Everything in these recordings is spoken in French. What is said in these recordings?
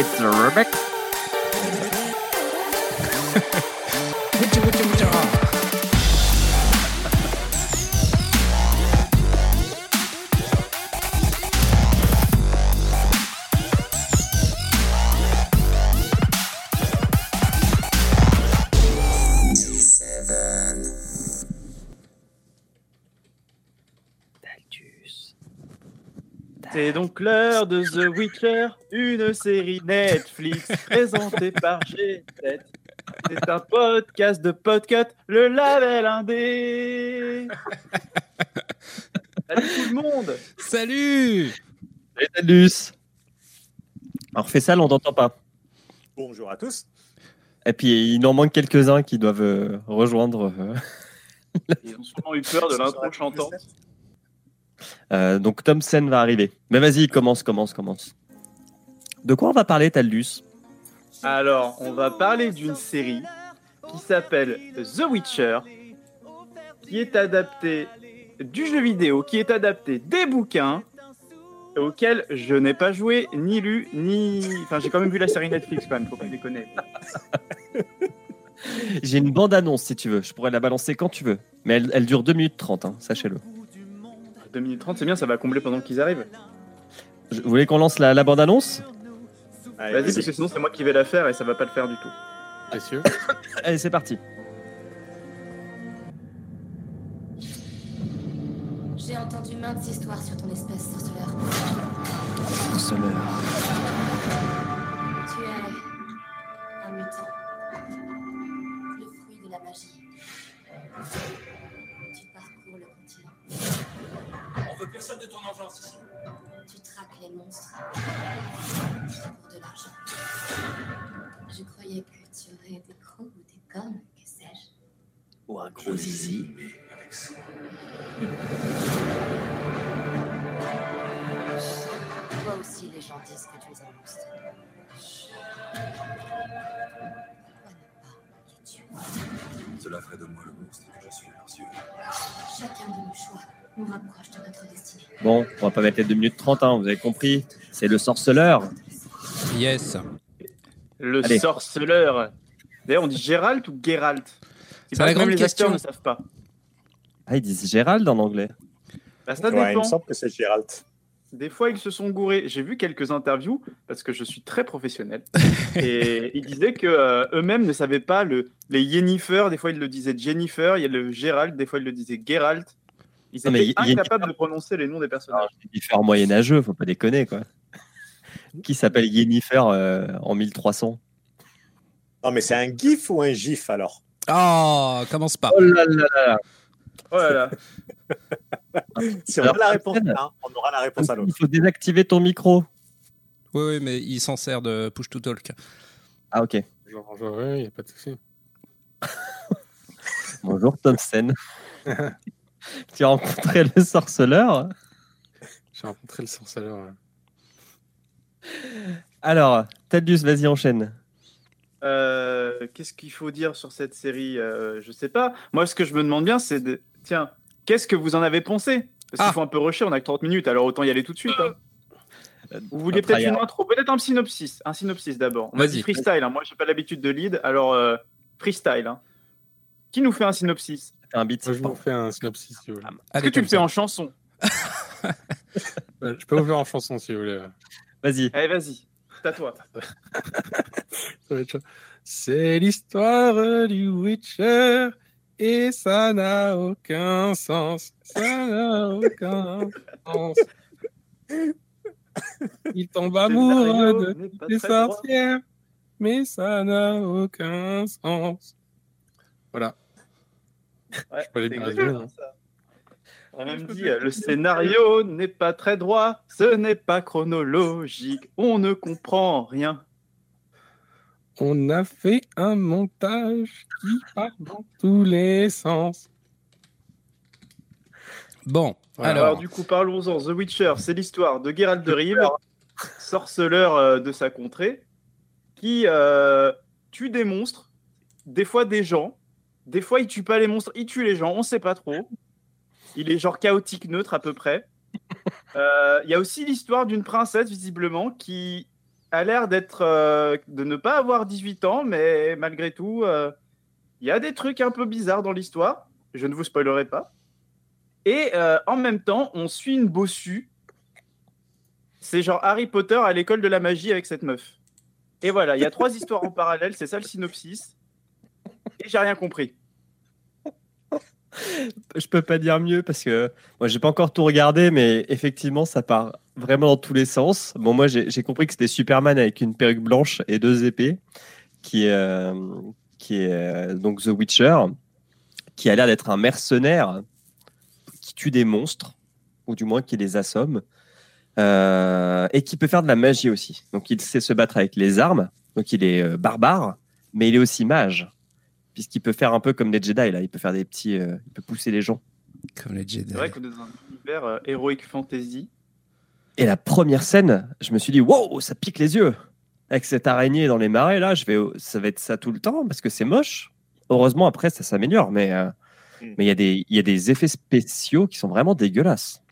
It's a remix. C'est donc l'heure de The Witcher, une série Netflix présentée par G7. C'est un podcast de Podcut, le label indé. Salut tout le monde. Salut Salut Tadus. Alors fais ça, on t'entend pas. Bonjour à tous. Et puis il en manque quelques-uns qui doivent euh, rejoindre. euh. Ils ont sûrement eu peur de l'intro chantante. Euh, donc Thompson va arriver. Mais vas-y, commence, commence, commence. De quoi on va parler, Taldus? Alors, on va parler d'une série qui s'appelle The Witcher, qui est adaptée du jeu vidéo, qui est adaptée des bouquins, auxquels je n'ai pas joué, ni lu, ni. Enfin, j'ai quand même vu la série Netflix, quand même, faut pas déconner. J'ai une bande-annonce si tu veux. Je pourrais la balancer quand tu veux. Mais elle, elle dure 2 minutes 30, hein, sachez-le. 2 minutes 30, c'est bien, ça va combler pendant qu'ils arrivent. Je- Vous voulez qu'on lance la, la bande-annonce? Allez, Vas-y, parce que sinon, c'est moi qui vais la faire et ça va pas le faire du tout. Messieurs. Allez, c'est parti. J'ai entendu maintes histoires sur ton espèce sorceleur. Tu les gens disent que tu es un monstre. Cela ferait de moi le monstre que je suis à leurs yeux. Chacun de nos choix nous rapproche de notre destinée. Bon, on va pas mettre les 2 minutes 30, hein, vous avez compris. C'est le sorceleur. Yes. Le Allez. sorceleur. D'ailleurs, on dit Gérald ou Geralt? C'est la que même grande les acteurs question. ne savent pas. Ah, ils disent Gérald en anglais. Bah, ça Ouais, il dépend. me semble que c'est Gérald. Des fois, ils se sont gourés. J'ai vu quelques interviews parce que je suis très professionnel. et ils disaient que euh, eux-mêmes ne savaient pas le, les Yennefer. Des fois, ils le disaient Jennifer. Il y a le Gérald. Des fois, ils le disaient Geralt. Ils Non, mais étaient incapables de prononcer les noms des personnages. Yennefer moyenâgeux, faut pas déconner, quoi. Qui s'appelle Yennefer euh, en 1300 Non, mais c'est un GIF ou un GIF alors? Oh, commence pas. Oh là là là Oh là là. Si on Alors, a la réponse on aura la réponse à Il l'autre. faut désactiver ton micro. Oui, oui, mais il s'en sert de push to talk. Ah, ok. Bonjour, il n'y a pas de souci. Bonjour, Thompson. tu as rencontré le sorceleur J'ai rencontré le sorceleur. ouais. Alors, Tadius, vas-y, enchaîne. Euh, Qu'est-ce qu'il faut dire sur cette série? Euh, Je sais pas. Moi, ce que je me demande bien, c'est de. Tiens, qu'est-ce que vous en avez pensé? Parce Ah. qu'il faut un peu rusher. On a que 30 minutes, alors autant y aller tout de suite. hein. Vous vouliez Après, peut-être il y a- une intro, peut-être un synopsis. Un synopsis d'abord. Vas-y. freestyle. hein. Moi, j'ai pas l'habitude de lead, alors euh, freestyle. hein. Qui nous fait un synopsis? Un beat. Moi, je vous fais un synopsis si vous voulez. Est-ce que tu le fais en chanson? Je peux vous faire en chanson si vous voulez. Vas-y. Allez, vas-y. C'est à toi. C'est l'histoire du Witcher et ça n'a aucun sens. Ça n'a aucun sens. Il tombe amoureux de droit. sorcières, mais ça n'a aucun sens. Voilà. Ouais, bien ça. On a même dit euh, le scénario n'est pas très droit, ce n'est pas chronologique, on ne comprend rien. On a fait un montage qui part dans tous les sens. Bon, Voilà. Alors, alors, du coup, parlons-en. The Witcher, c'est l'histoire de Geralt de Rive, sorceleur euh, de sa contrée, qui euh, tue des monstres, des fois des gens, des fois il tue pas les monstres, il tue les gens, on sait pas trop. Il est genre chaotique neutre à peu près. Euh, Il y a aussi l'histoire d'une princesse visiblement qui a l'air d'être euh, de ne pas avoir 18 ans, mais malgré tout, euh, il y a des trucs un peu bizarres dans l'histoire. Je ne vous spoilerai pas. Et euh, en même temps, on suit une bossue. C'est genre Harry Potter à l'école de la magie avec cette meuf. Et voilà, il y a trois histoires en parallèle, c'est ça le synopsis. Et j'ai rien compris. Je peux pas dire mieux parce que moi j'ai pas encore tout regardé, mais effectivement ça part vraiment dans tous les sens. Bon, moi j'ai compris que c'était Superman avec une perruque blanche et deux épées, qui est, euh, qui est euh, donc The Witcher, qui a l'air d'être un mercenaire qui tue des monstres, ou du moins qui les assomme, euh, et qui peut faire de la magie aussi. Donc il sait se battre avec les armes, donc il est euh, barbare, mais il est aussi mage, puisqu'il peut faire un peu comme les Jedi là, il peut faire des petits, euh, il peut pousser les gens. Comme les Jedi. C'est vrai qu'on est dans un univers euh, heroic fantasy. Et la première scène, je me suis dit, wow, ça pique les yeux. Avec cette araignée dans les marais, là, je vais, ça va être ça tout le temps parce que c'est moche. Heureusement, après, ça s'améliore. Mais euh, Mm. mais il y, a des- il y a des effets spéciaux qui sont vraiment dégueulasses.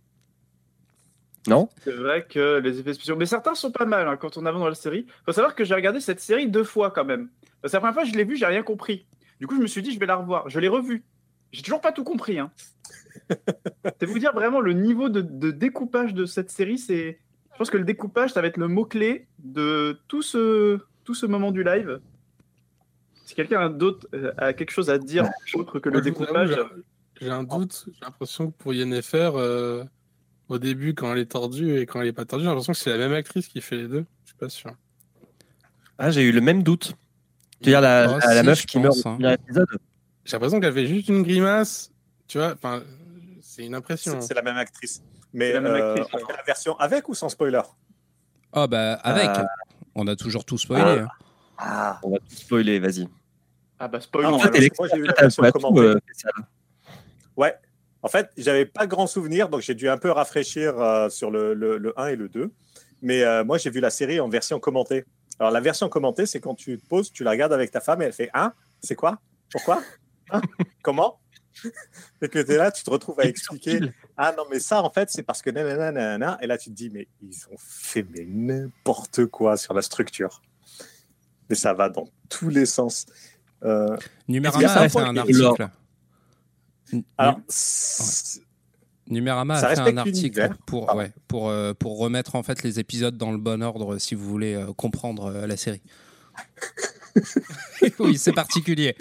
Non? C'est vrai que les effets spéciaux. Mais certains sont pas mal hein, quand on avance dans la série. faut savoir que j'ai regardé cette série deux fois quand même. Que la première fois, je l'ai vue, j'ai rien compris. Du coup, je me suis dit, je vais la revoir. Je l'ai revue. J'ai toujours pas tout compris. Hein. c'est vous dire vraiment le niveau de, de découpage de cette série. C'est, je pense que le découpage, ça va être le mot clé de tout ce tout ce moment du live. Si quelqu'un d'autre euh, a quelque chose à dire autre que le découpage, J'ai un doute. J'ai l'impression que pour Yennefer, euh, au début, quand elle est tordue et quand elle est pas tordue, j'ai l'impression que c'est la même actrice qui fait les deux. Je suis pas sûr. ah, J'ai eu le même doute. Tu veux dire la, la- la si, meuf qui meurt au hein. premier épisode J'ai l'impression qu'elle fait juste une grimace. Tu vois, enfin, c'est une impression. C'est c'est la même actrice. Mais la même euh, actrice, on ouais. fait la version avec ou sans spoiler? Ah bah avec. Euh, On a toujours tout spoilé. Ah. hein. Ah, On va tout spoiler, vas-y. ah bah Ah, Toi, fait, t'es alors. moi, j'ai eu la version commentée. euh. Ouais. En fait, j'avais pas grand souvenir, donc j'ai dû un peu rafraîchir euh, sur le, le, le 1 et le 2. Mais euh, moi, j'ai vu la série en version commentée. Alors, la version commentée, c'est quand tu te poses, tu la regardes avec ta femme et elle fait Hein? C'est quoi? Pourquoi? Hein Comment? Et que tu es là, tu te retrouves à expliquer Ah non, mais ça, en fait, c'est parce que nanana, nanana. Et là, tu te dis Mais ils ont fait n'importe quoi sur la structure. Mais ça va dans tous les sens. Euh, Numérama a a fait un article. Alors, Numérama a fait un article pour, ouais, pour, euh, pour remettre en fait les épisodes dans le bon ordre si vous voulez euh, comprendre euh, la série. oui, c'est particulier,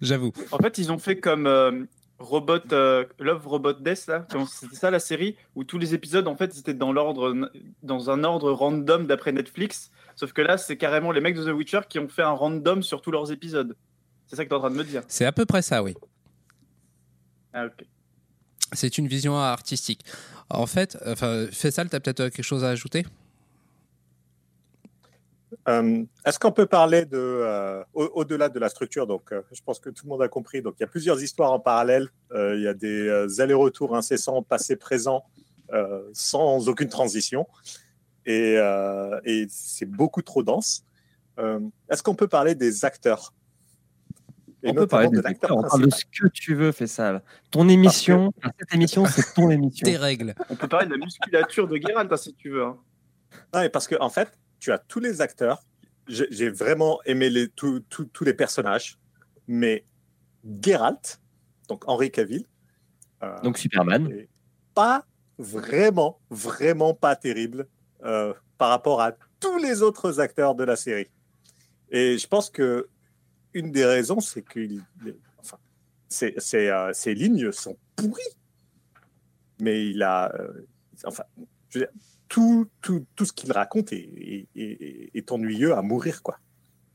j'avoue. En fait, ils ont fait comme euh, Robot, euh, Love Robot Death, là. C'était ça la série où tous les épisodes, en fait, étaient dans l'ordre, dans un ordre random d'après Netflix. Sauf que là, c'est carrément les mecs de The Witcher qui ont fait un random sur tous leurs épisodes. C'est ça que tu es en train de me dire. C'est à peu près ça, oui. Ah, ok. C'est une vision artistique. En fait, enfin, Faisal, tu as peut-être quelque chose à ajouter? Euh, Est-ce qu'on peut parler de euh, au- au-delà de la structure Donc, euh, je pense que tout le monde a compris. Donc, il y a plusieurs histoires en parallèle. Euh, il y a des euh, allers-retours incessants, passé-présent, euh, sans aucune transition, et, euh, et c'est beaucoup trop dense. Euh, Est-ce qu'on peut parler des acteurs? Et On peut parler des de l'acteur acteurs, on parle de ce que tu veux, ça. Ton émission, cette émission, c'est ton émission. Tes règles. On peut parler de la musculature de Geralt, hein, si tu veux. hein. Non, parce que en fait, tu as tous les acteurs. J'ai vraiment aimé les, tous- les personnages, mais Geralt, donc Henri Cavill, euh, Donc Superman. pas vraiment, vraiment pas terrible euh, par rapport à tous les autres acteurs de la série. Et je pense que une des raisons, c'est que enfin, euh, ces lignes sont pourries. Mais il a, euh, enfin, je veux dire, tout, tout, tout ce qu'il raconte est, est, est- est ennuyeux à mourir, quoi.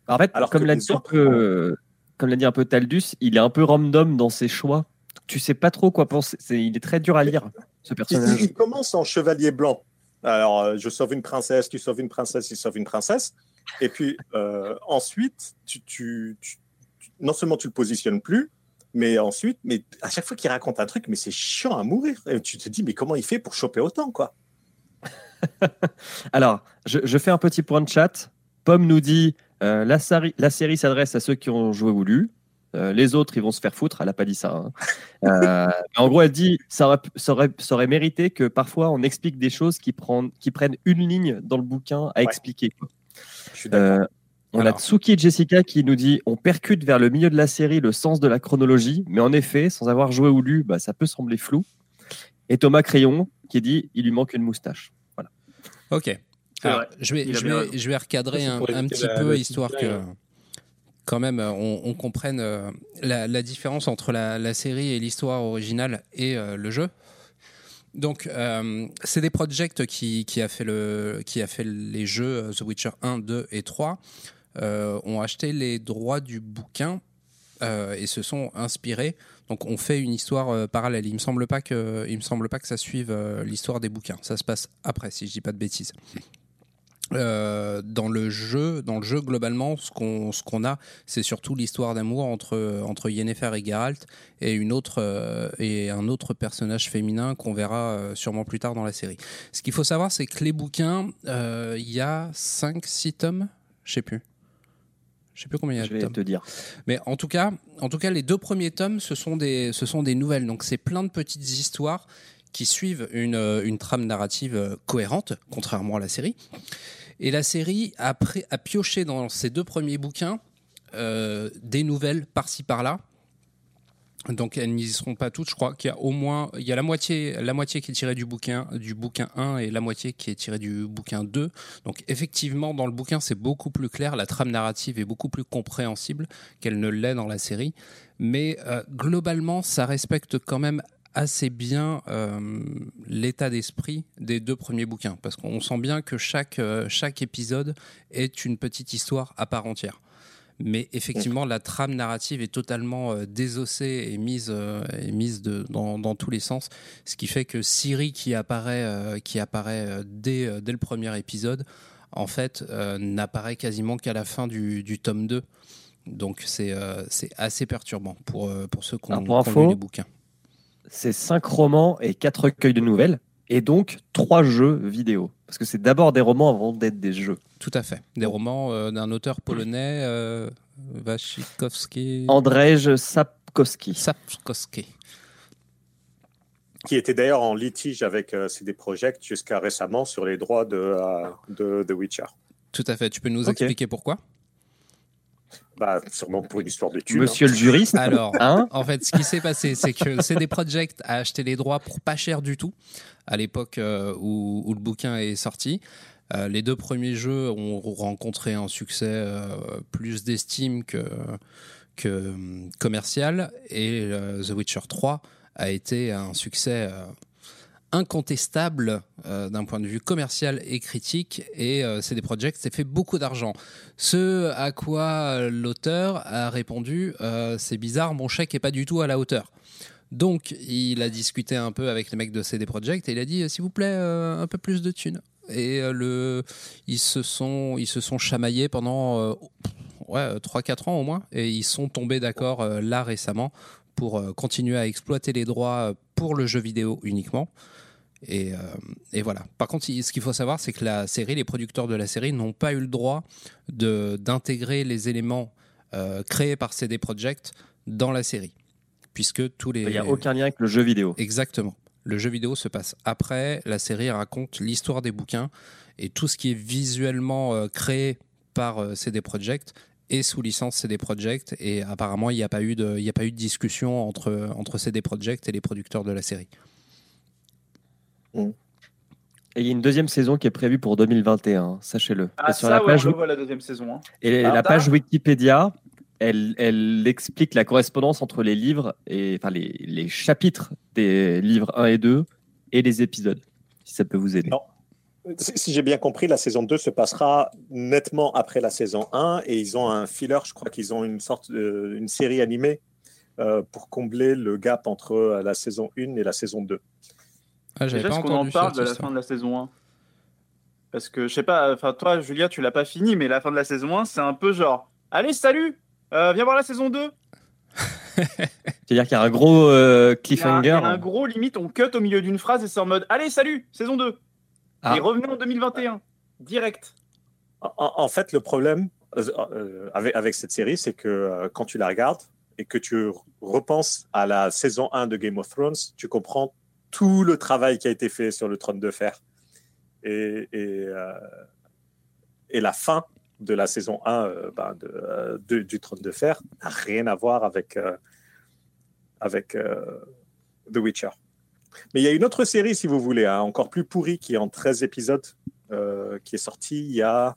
En fait, Alors comme que l'a les dit un autres, peu, euh, comme l'a dit un peu Taldus, il est un peu random dans ses choix. Tu sais pas trop quoi penser. Il est très dur à lire ce personnage. il commence en chevalier blanc. Alors, euh, je sauve une princesse, tu sauves une princesse, il sauve une princesse. Et puis, euh, ensuite, tu, tu- tu- tu- non seulement tu le positionnes plus, mais ensuite, mais à chaque fois qu'il raconte un truc, mais c'est chiant à mourir. Et tu te dis, mais comment il fait pour choper autant, quoi? Alors, je, je fais un petit point de chat. Pomme nous dit euh, la, série- la série s'adresse à ceux qui ont joué ou lu. Euh, les autres, ils vont se faire foutre. Elle n'a pas dit ça. hein. Euh, mais en gros, elle dit ça aurait, ça, aurait, ça aurait mérité que parfois on explique des choses qui, prennent qui prennent une ligne dans le bouquin à expliquer. quoi. Je suis d'accord. On Alors. a Tsuki et Jessica qui nous dit on percute vers le milieu de la série le sens de la chronologie, mais en effet, sans avoir joué ou lu, bah, ça peut sembler flou. Et Thomas Crayon qui dit il lui manque une moustache. Ok. Alors, je vais, je vais, je vais recadrer un, un petit la- peu, la histoire que, quand même, euh, on, on comprenne euh, la, la différence entre la, la série et l'histoire originale et euh, le jeu. Donc, euh, c'est des projects qui, qui, a fait le, qui a fait les jeux The Witcher 1, 2 et 3, euh, ont acheté les droits du bouquin euh, et se sont inspirés. Donc, on fait une histoire euh, parallèle. Il me semble pas que, il me semble pas que ça suive euh, l'histoire des bouquins. Ça se passe après, si je dis pas de bêtises. Euh, dans le jeu, dans le jeu globalement, ce qu'on ce qu'on a, c'est surtout l'histoire d'amour entre entre Yennefer et Geralt et une autre et un autre personnage féminin qu'on verra sûrement plus tard dans la série. Ce qu'il faut savoir, c'est que les bouquins, il y a 5 6 tomes, je sais plus. Je sais plus combien il y a Je de vais tomes. te dire. Mais en tout cas, en tout cas, les deux premiers tomes, ce sont des, ce sont des nouvelles. Donc c'est plein de petites histoires qui suivent une, euh, une trame narrative euh, cohérente, contrairement à la série. Et la série a, pré- a pioché dans ces deux premiers bouquins euh, des nouvelles par-ci par-là. Donc elles n'y seront pas toutes. Je crois qu'il y a au moins, il y a la moitié, la moitié qui est tirée du bouquin, du bouquin 1 et la moitié qui est tirée du bouquin 2. Donc effectivement, dans le bouquin, c'est beaucoup plus clair. La trame narrative est beaucoup plus compréhensible qu'elle ne l'est dans la série. Mais euh, globalement, ça respecte quand même assez bien euh, l'état d'esprit des deux premiers bouquins. Parce qu'on sent bien que chaque, euh, chaque épisode est une petite histoire à part entière. Mais effectivement, la trame narrative est totalement euh, désossée et mise, euh, et mise de, dans, dans tous les sens. Ce qui fait que Siri, qui apparaît, euh, qui apparaît euh, dès, dès le premier épisode, en fait, n'apparaît quasiment qu'à la fin du, du tome 2. Donc c'est assez perturbant pour, pour ceux qui ont, Alors, pour info, lu les bouquins. C'est cinq romans et quatre recueils de nouvelles, et donc trois jeux vidéo. Parce que c'est d'abord des romans avant d'être des jeux. Tout à fait. Des romans euh, d'un auteur polonais, euh, Wachikowski. Andrzej Sapkowski. Sapkowski. Qui était d'ailleurs en litige avec euh, CD Projekt jusqu'à récemment sur les droits de, euh, de The Witcher. Tout à fait. Tu peux nous expliquer pourquoi? Bah, sûrement pour une histoire de thunes. Monsieur le juriste. Alors, Hein en fait, ce qui s'est passé, c'est que CD Projekt a acheté les droits pour pas cher du tout à l'époque euh, où, où le bouquin est sorti. Euh, les deux premiers jeux ont rencontré un succès euh, plus d'estime que, que euh, commercial et euh, The Witcher 3 a été un succès euh, incontestable euh, d'un point de vue commercial et critique et euh, CD Projekt s'est fait beaucoup d'argent. Ce à quoi l'auteur a répondu euh, c'est bizarre, mon chèque est pas du tout à la hauteur. Donc il a discuté un peu avec les mecs de CD Projekt et il a dit s'il vous plaît euh, un peu plus de thunes. Et ils se sont ils se sont chamaillés pendant ouais 3-4 ans au moins et ils sont tombés d'accord là récemment pour continuer à exploiter les droits pour le jeu vidéo uniquement. Et, euh, et voilà. Par contre, ce qu'il faut savoir, c'est que la série, les producteurs de la série n'ont pas eu le droit d'intégrer les éléments euh, créés par CD Projekt dans la série. Puisque tous les. Il n'y a aucun lien avec le jeu vidéo. Exactement. Le jeu vidéo se passe après, la série raconte l'histoire des bouquins et tout ce qui est visuellement euh, créé par CD Projekt est sous licence CD Projekt et apparemment il n'y a pas eu de il y a pas eu de discussion entre entre CD Projekt et les producteurs de la série. Et il y a une deuxième saison qui est prévue pour 2021, sachez-le. Ah, et sur ça, la ouais, page, on le voit la deuxième saison. hein. et Alors, la page Wikipédia, elle, elle explique la correspondance entre les livres, et, enfin les, les chapitres des livres 1 et 2 et les épisodes, si ça peut vous aider. Non. Si j'ai bien compris, la saison 2 se passera nettement après la saison 1 et ils ont un filler, je crois qu'ils ont une sorte de, une série animée euh, pour combler le gap entre la saison 1 et la saison 2. Ah, Déjà, pas est-ce qu'on en parle de la fin de la saison 1 Parce que, je sais pas, enfin, toi, Julia, tu l'as pas fini, mais la fin de la saison 1, c'est un peu genre Allez, salut Euh, Viens voir la saison 2 C'est-à-dire qu'il y a un gros Il y a- euh, il y cliffhanger. a un gros limite, on cut au milieu d'une phrase et c'est en mode Allez, salut Saison 2 Ah. Et revenez en 2021. Direct. En, en fait, le problème euh, euh, avec, avec cette série, c'est que euh, quand tu la regardes et que tu repenses à la saison 1 de Game of Thrones, tu comprends tout le travail qui a été fait sur le trône de fer. Et, et, euh, Et la fin de la saison 1 euh, ben, de, euh, de- du Trône de Fer n'a rien à voir avec, avec The Witcher. Mais il y a une autre série, si vous voulez, hein, encore plus pourrie, qui est en 13 épisodes, qui est sortie il y a.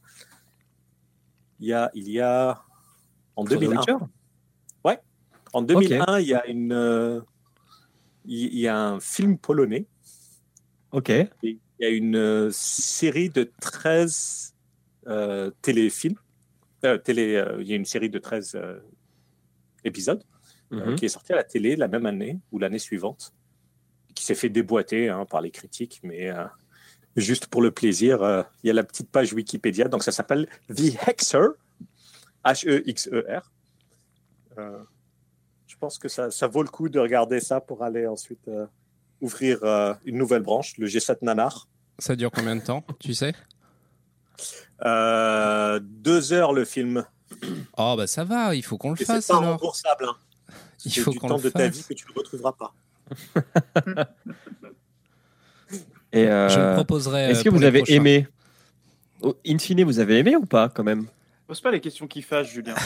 Il y a. Il y a en Sur The 2001. Witcher? En 2001, il y a une. Euh, il y a un film polonais. Ok. Et Il y a une euh, série de 13 euh, téléfilms. Euh, télé, euh, il y a une série de 13 euh, épisodes euh, Mhm. qui est sortie à la télé la même année ou l'année suivante, qui s'est fait déboîter hein, par les critiques, mais euh, juste pour le plaisir, euh, il y a la petite page Wikipédia, donc ça s'appelle The Hexer, H-E-X-E-R. Euh, pense que ça, ça vaut le coup de regarder ça pour aller ensuite euh, ouvrir euh, une nouvelle branche, le G7 Nanar. Ça dure combien de temps, tu sais? Euh, deux heures le film. Oh bah ça va, il faut qu'on le Et c'est fasse pas alors. remboursable. hein. Il C'est faut du qu'on temps le de ta fasse. vie que tu ne retrouveras pas. Et euh, Je le proposerai. est-ce que vous avez prochains. aimé? Au- In fine, vous avez aimé ou pas quand même? Pose pas les questions qui fâchent, Julien.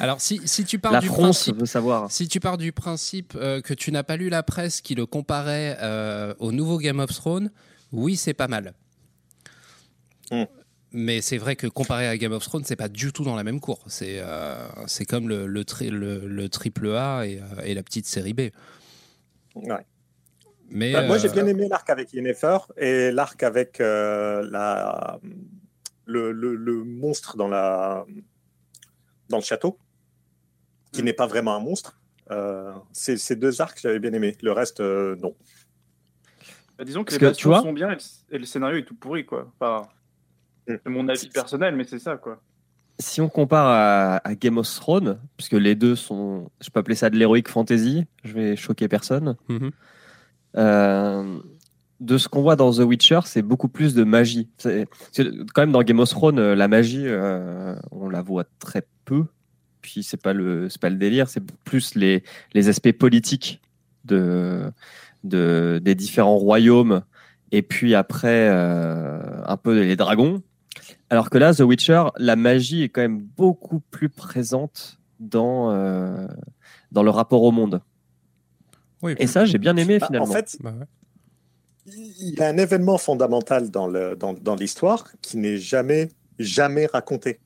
Alors si, si tu pars La du France principe veut savoir. Si tu pars du principe euh, que tu n'as pas lu la presse qui le comparait euh, au nouveau Game of Thrones, oui, c'est pas mal. Hmm. Mais c'est vrai que comparé à Game of Thrones, c'est pas du tout dans la même cour. C'est euh, c'est comme le, le, tri- le- le triple A et, euh, et la petite série B. Ouais. Mais Bah, moi, j'ai bien aimé l'arc avec Yennefer et l'arc avec euh, la, le, le- le monstre dans, la, dans le château, qui n'est pas vraiment un monstre. Euh, c'est ces deux arcs, j'avais bien aimé. Le reste, euh, non. Bah, disons que Parce les que, tu bastions vois- sont bien et le, et le scénario est tout pourri, quoi. Enfin, Mm. c'est mon avis personnel, mais c'est ça, quoi. Si on compare à, à Game of Thrones, puisque les deux sont, je peux appeler ça de l'heroic fantasy, je vais choquer personne. mhm. Euh, de ce qu'on voit dans The Witcher, c'est beaucoup plus de magie. Quand même dans Game of Thrones, la magie, euh, on la voit très peu. Puis c'est pas le, c'est pas le délire, c'est plus les, les aspects politiques de, de, des différents royaumes. Et puis après, euh, un peu les dragons. Alors que là, The Witcher, la magie est quand même beaucoup plus présente dans, euh, dans le rapport au monde. Oui, Et ça, j'ai bien aimé Bah, finalement. en fait, bah ouais. il y a un événement fondamental dans le- dans- dans l'histoire qui n'est jamais, jamais raconté.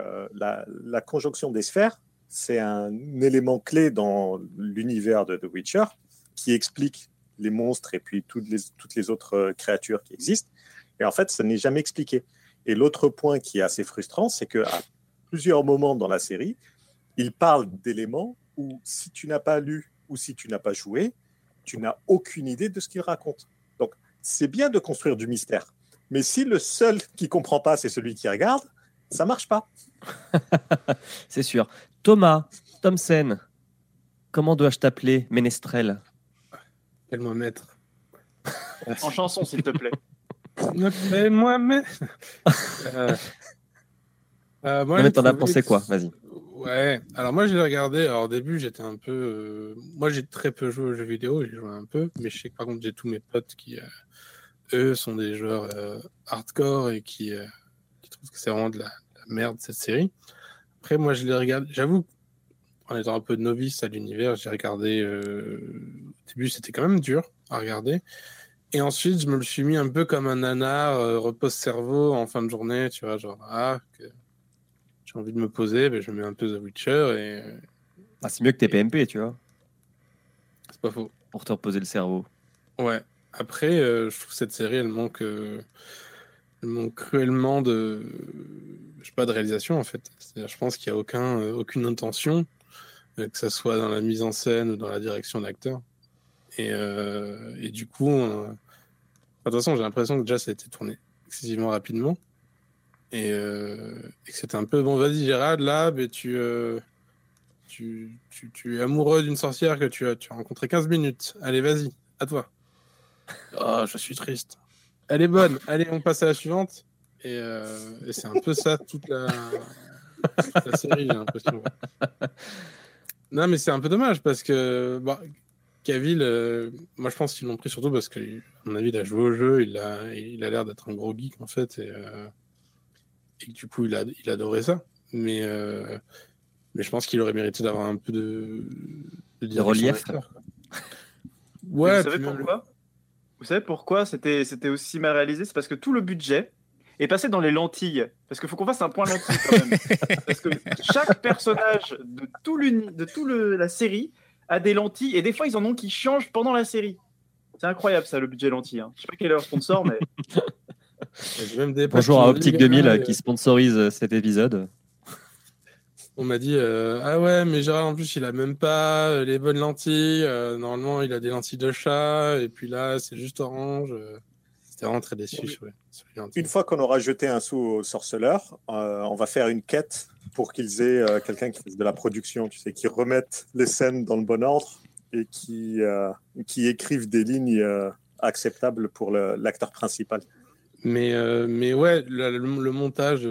Euh, la, conjonction des sphères, c'est un élément clé dans l'univers de The Witcher qui explique les monstres et puis toutes les, autres euh, créatures qui existent. Et en fait, ça n'est jamais expliqué. Et l'autre point qui est assez frustrant, c'est qu'à plusieurs moments dans la série, il parle d'éléments où si tu n'as pas lu ou si tu n'as pas joué, tu n'as aucune idée de ce qu'il raconte. Donc, c'est bien de construire du mystère. Mais si le seul qui comprend pas, c'est celui qui regarde, ça marche pas. C'est sûr. Thomas, Thomsen, comment dois-je t'appeler Ménestrel? Appelle-moi maître. En chanson, s'il te plaît. Appelle-moi maître. Euh, euh, moi, Non, mais j'ai t'en as pensé quoi Vas-y. Ouais, alors moi je l'ai regardé. Alors au début j'étais un peu. euh, Moi j'ai très peu joué aux jeux vidéo, j'ai joué un peu, mais je sais que par contre j'ai tous mes potes qui, euh, eux, sont des joueurs euh, hardcore et qui, trouvent que c'est vraiment de la, de la merde cette série. Après moi je les regarde, j'avoue, en étant un peu novice à l'univers, j'ai regardé. euh, Au début c'était quand même dur à regarder. Et ensuite, je me le suis mis un peu comme un nanar, euh, repose-cerveau en fin de journée, tu vois, genre, ah, que j'ai envie de me poser, ben, je mets un peu The Witcher et Ah, c'est mieux que tes PMP, tu vois, c'est pas faux. pour te reposer le cerveau. Ouais. Après, euh, je trouve que cette série, elle manque, euh, cruellement de, je sais pas, de réalisation en fait. Je pense qu'il n'y a aucun, euh, aucune intention, euh, que ça soit dans la mise en scène ou dans la direction d'acteur. Et, euh, et du coup, de toute façon, j'ai l'impression que déjà ça a été tourné excessivement rapidement. Et, que c'était un peu bon, vas-y Gérard, là, mais tu, tu, tu, tu es amoureux d'une sorcière que tu as, tu as rencontré 15 minutes. Allez, vas-y, à toi. Oh, je suis triste. Elle est bonne. Allez, on passe à la suivante. Et, euh, et c'est un peu ça toute la, toute la série, j'ai l'impression. Non, mais c'est un peu dommage parce que bah, Cavill, euh, moi je pense qu'ils l'ont pris surtout parce que, à mon avis, il a joué au jeu, il a, il a l'air d'être un gros geek en fait. Et, euh, et que du coup, il, a, il adorait ça. Mais, euh, mais je pense qu'il aurait mérité d'avoir un peu de, relief. Ouais, vous savez pourquoi? Vous savez pourquoi c'était c'était aussi mal réalisé? C'est parce que tout le budget est passé dans les lentilles. Parce qu'il faut qu'on fasse un point lentille quand même. parce que chaque personnage de tout, de tout le, la série a des lentilles et des fois ils en ont qui changent pendant la série. C'est incroyable ça le budget lentille. Hein. Je sais pas quel est leur sponsor mais Bonjour à Optique Ah, 2000 euh, qui sponsorise euh, cet épisode. On m'a dit euh, ah ouais mais Gérard en plus il a même pas euh, les bonnes lentilles. euh, normalement il a des lentilles de chat et puis là c'est juste orange. C'était vraiment très déçu Oui. sur les, sur les lentilles. Une fois qu'on aura jeté un sou aux sorceleurs, euh, on va faire une quête pour qu'ils aient quelqu'un qui fasse de la production, tu sais, qui remette les scènes dans le bon ordre et qui, qui écrivent des lignes acceptables pour l'acteur principal. Mais, mais ouais, le, le- le montage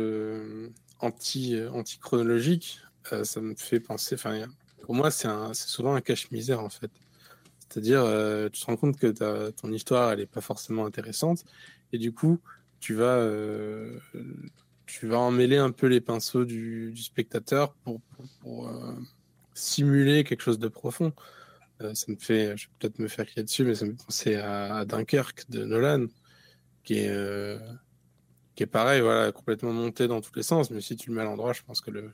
euh, anti, anti-chronologique, euh, ça me fait penser. Enfin, pour moi, c'est souvent un cache-misère en fait. C'est-à-dire, euh, tu te rends compte que ton histoire, elle n'est pas forcément intéressante, et du coup, tu vas, tu vas emmêler un peu les pinceaux du, spectateur pour, simuler quelque chose de profond. Ça me fait, je vais peut-être me faire crier dessus, mais ça me fait penser à, Dunkerque de Nolan qui est, qui est pareil, voilà, complètement monté dans tous les sens. Mais si tu le mets à l'endroit, je pense que le,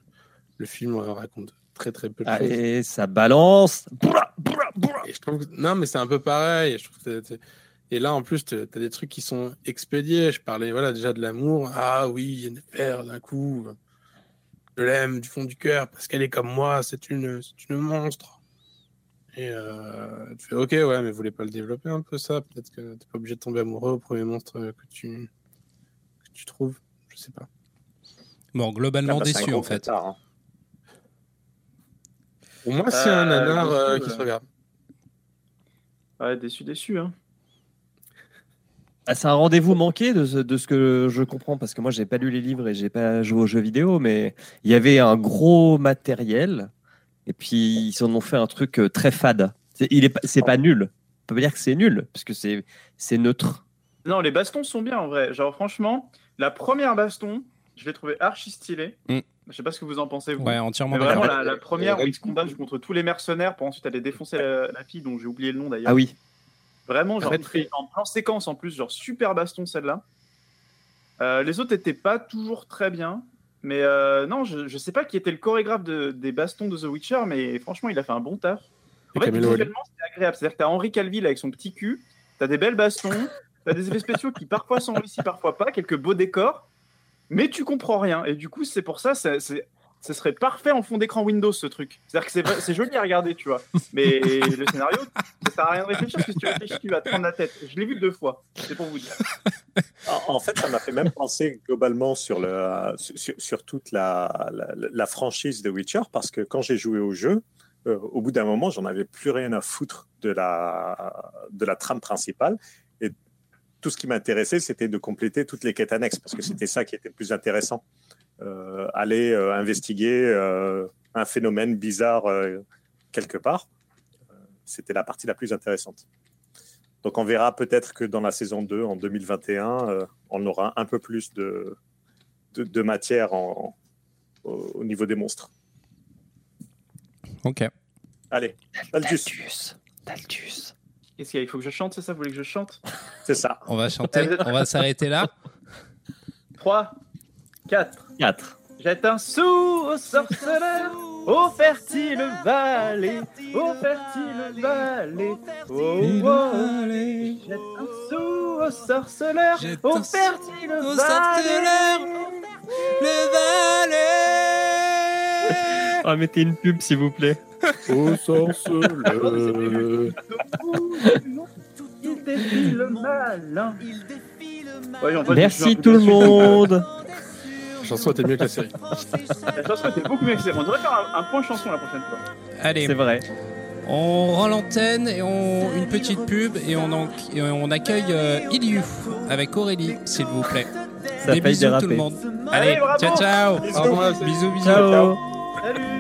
le film raconte très très peu de choses. Allez, ça balance. Boula, boula, boula. Et je trouve que- non, mais c'est un peu pareil. Et, je trouve que t'as- t'as- et là, en plus, tu as des trucs qui sont expédiés. Je parlais voilà, déjà de l'amour. Ah oui, Yennefer, d'un coup, je l'aime du fond du cœur parce qu'elle est comme moi. C'est une, une monstre. Et euh, tu fais OK, ouais, mais vous voulez pas le développer un peu ça? Peut-être que t'es pas obligé de tomber amoureux au premier monstre que tu, tu trouves. Je sais pas. Bon, globalement Ah bah, déçu en fait. pétard, hein. Pour moi, c'est un Euh, nanar déçu, euh, qui euh. se regarde. ouais, déçu déçu hein. Ah, c'est un rendez-vous manqué de ce, de ce que je comprends parce que moi j'ai pas lu les livres et j'ai pas joué aux jeux vidéo, mais il y avait un gros matériel et puis ils en ont fait un truc euh, très fade. C'est, il est, pas- c'est pas nul. On peut pas dire que c'est nul parce que c'est, c'est neutre. Non, les bastons sont bien en vrai. Genre franchement, la première baston, je l'ai trouvé archi stylé. Mm. Je sais pas ce que vous en pensez vous. Ouais, entièrement d'accord. la, la première où ils se combattent contre tous les mercenaires pour ensuite aller défoncer la, la fille dont j'ai oublié le nom d'ailleurs. Ah oui. Vraiment, genre, Très, fait en plan séquence en plus, genre super baston celle-là. Euh, les autres étaient pas toujours très bien. Mais euh, non, je, je sais pas qui était le chorégraphe de- des bastons de The Witcher, mais franchement, il a fait un bon taf. En Et fait, c'est agréable. C'est-à-dire que t'as Henri Calville avec son petit cul, t'as des belles bastons, t'as des effets spéciaux qui parfois sont réussis, parfois pas, quelques beaux décors, mais tu comprends rien. Et du coup, c'est pour ça, c'est- ce serait parfait en fond d'écran Windows ce truc. C'est-à-dire que c'est, joli à regarder, tu vois. Mais le scénario, ça sert à rien de réfléchir parce que si tu réfléchis, tu vas te prendre la tête. Je l'ai vu deux fois, c'est pour vous dire. En fait, ça m'a fait même penser globalement sur, le, sur, toute la, la, la franchise de Witcher, parce que quand j'ai joué au jeu, euh, au bout d'un moment, j'en avais plus rien à foutre de la, de la trame principale. Et tout ce qui m'intéressait, c'était de compléter toutes les quêtes annexes, parce que c'était ça qui était le plus intéressant. Euh, aller euh, investiguer euh, un phénomène bizarre euh, quelque part, c'était la partie la plus intéressante. Donc on verra peut-être que dans la saison 2, en 2021, euh, on aura un peu plus de, de, de matière en- au, au niveau des monstres. Ok. Allez, Daltus. Daltus. Qu'est-ce qu'il y a Il faut que je chante, c'est ça Vous voulez que je chante c'est ça. On va chanter, on va s'arrêter là. 3, 4. 4. Jette un sou au sorceleur, au fertile vallée, au fertile vallée. Oh, oh. Jette un sou au sorceleur, au fertile au vallée. Le valet Ah, mettez une pub s'il vous plaît. Au sorceleur. Il défie le un Merci tout le monde. La chanson était mieux que la série. La chanson était beaucoup mieux que ça. On devrait faire un, un point chanson la prochaine fois. Allez, C'est vrai. on rend l'antenne et on une petite pub et on, en- et on accueille euh, Iliou avec Aurélie, s'il vous plaît. Ça Des bisous tout le monde. Allez, ciao ciao. Bisous. Au revoir, bisous bisous. Ciao. Salut